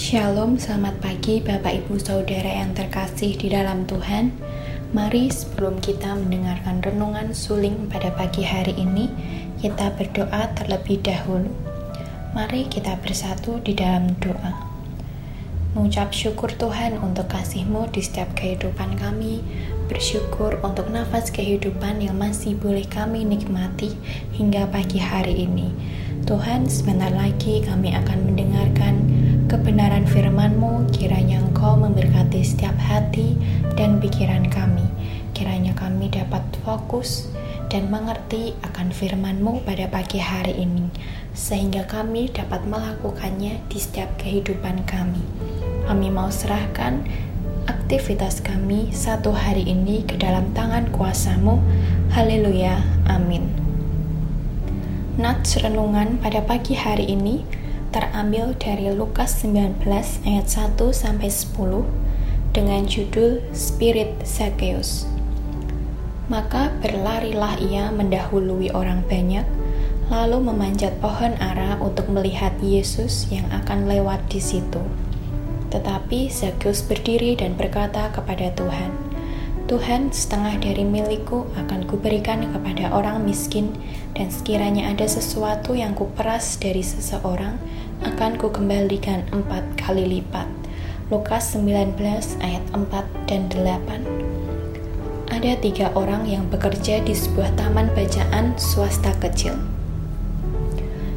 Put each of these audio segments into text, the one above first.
Shalom, selamat pagi Bapak Ibu Saudara yang terkasih di dalam Tuhan. Mari sebelum kita mendengarkan renungan suling pada pagi hari ini, kita berdoa terlebih dahulu. Mari kita bersatu di dalam doa. Mengucap syukur Tuhan untuk kasih-Mu di setiap kehidupan kami, bersyukur untuk nafas kehidupan yang masih boleh kami nikmati hingga pagi hari ini. Tuhan, sebentar lagi kami akan mendengarkan kebenaran firman-Mu, kiranya Engkau memberkati setiap hati dan pikiran kami. Kiranya kami dapat fokus dan mengerti akan firman-Mu pada pagi hari ini, sehingga kami dapat melakukannya di setiap kehidupan kami. Kami mau serahkan aktivitas kami satu hari ini ke dalam tangan kuasa-Mu. Haleluya. Amin. Nats renungan pada pagi hari ini terambil dari Lukas 19 ayat 1 sampai 10 dengan judul Spirit Zacchaeus. Maka berlarilah ia mendahului orang banyak, lalu memanjat pohon ara untuk melihat Yesus yang akan lewat di situ. Tetapi Zacchaeus berdiri dan berkata kepada Tuhan, Tuhan, setengah dari milikku akan kuberikan kepada orang miskin, dan sekiranya ada sesuatu yang kuperas dari seseorang, akan kukembalikan empat kali lipat. Lukas 19 ayat 4 dan 8 Ada tiga orang yang bekerja di sebuah taman bacaan swasta kecil.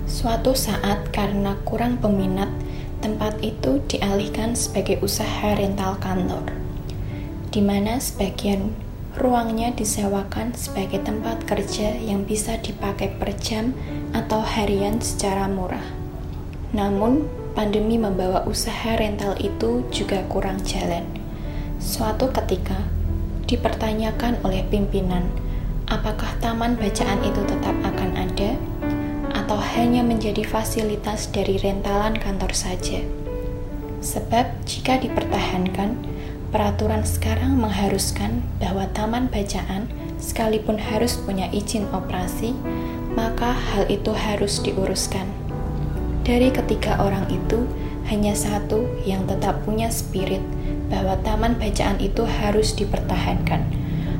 Suatu saat karena kurang peminat, tempat itu dialihkan sebagai usaha rental kantor di mana sebagian ruangnya disewakan sebagai tempat kerja yang bisa dipakai per jam atau harian secara murah. Namun, pandemi membawa usaha rental itu juga kurang jalan. Suatu ketika, dipertanyakan oleh pimpinan, apakah taman bacaan itu tetap akan ada atau hanya menjadi fasilitas dari rentalan kantor saja. Sebab jika dipertahankan, peraturan sekarang mengharuskan bahwa taman bacaan, sekalipun harus punya izin operasi, maka hal itu harus diuruskan. Dari ketiga orang itu, hanya satu yang tetap punya spirit bahwa taman bacaan itu harus dipertahankan,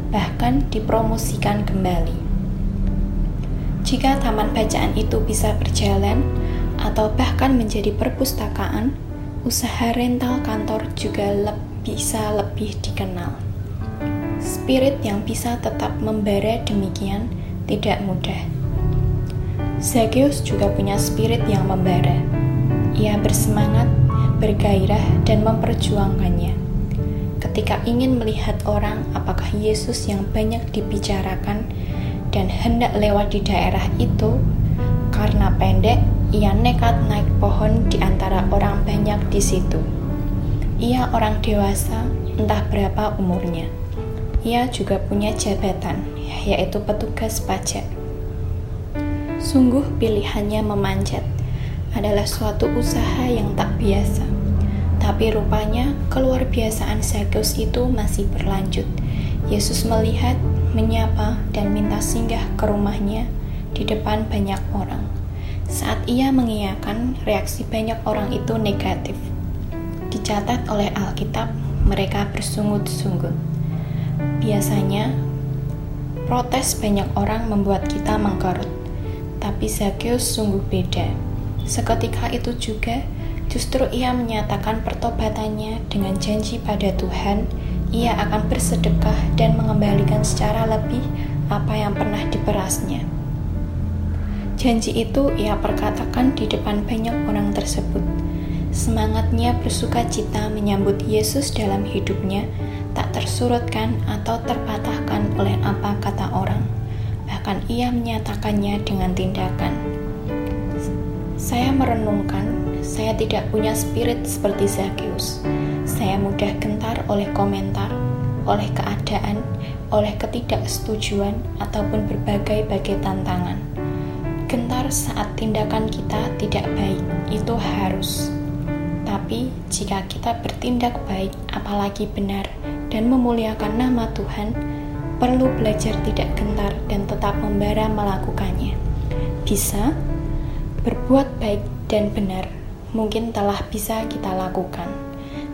bahkan dipromosikan kembali. Jika taman bacaan itu bisa berjalan, atau bahkan menjadi perpustakaan, usaha rental kantor juga lebih bisa lebih dikenal. Spirit yang bisa tetap membara demikian tidak mudah. Zacchaeus juga punya spirit yang membara. Ia bersemangat, bergairah, dan memperjuangkannya. Ketika ingin melihat orang apakah Yesus yang banyak dibicarakan dan hendak lewat di daerah itu, karena pendek, ia nekat naik pohon di antara orang banyak di situ. Ia orang dewasa, entah berapa umurnya. Ia juga punya jabatan, yaitu petugas pajak. Sungguh pilihannya memanjat adalah suatu usaha yang tak biasa. Tapi rupanya keluar biasaan Zacchaeus itu masih berlanjut. Yesus melihat, menyapa, dan minta singgah ke rumahnya di depan banyak orang. Saat ia mengiyakan, reaksi banyak orang itu negatif dicatat oleh Alkitab, mereka bersungut-sungut. Biasanya, protes banyak orang membuat kita mengkerut, tapi Zacchaeus sungguh beda. Seketika itu juga, justru ia menyatakan pertobatannya dengan janji pada Tuhan, ia akan bersedekah dan mengembalikan secara lebih apa yang pernah diperasnya. Janji itu ia perkatakan di depan banyak orang tersebut Semangatnya bersuka cita menyambut Yesus dalam hidupnya tak tersurutkan atau terpatahkan oleh apa kata orang. Bahkan ia menyatakannya dengan tindakan. Saya merenungkan, saya tidak punya spirit seperti Zacchaeus. Saya mudah gentar oleh komentar, oleh keadaan, oleh ketidaksetujuan, ataupun berbagai-bagai tantangan. Gentar saat tindakan kita tidak baik, itu harus tapi jika kita bertindak baik, apalagi benar, dan memuliakan nama Tuhan, perlu belajar tidak gentar dan tetap membara melakukannya. Bisa berbuat baik dan benar, mungkin telah bisa kita lakukan,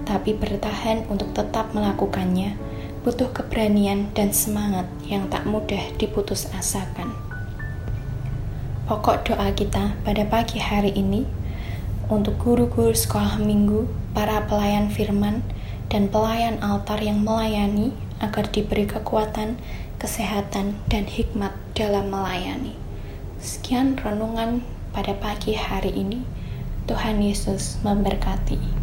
tapi bertahan untuk tetap melakukannya butuh keberanian dan semangat yang tak mudah diputus asakan. Pokok doa kita pada pagi hari ini untuk guru-guru sekolah minggu, para pelayan firman, dan pelayan altar yang melayani agar diberi kekuatan, kesehatan, dan hikmat dalam melayani. Sekian renungan pada pagi hari ini. Tuhan Yesus memberkati.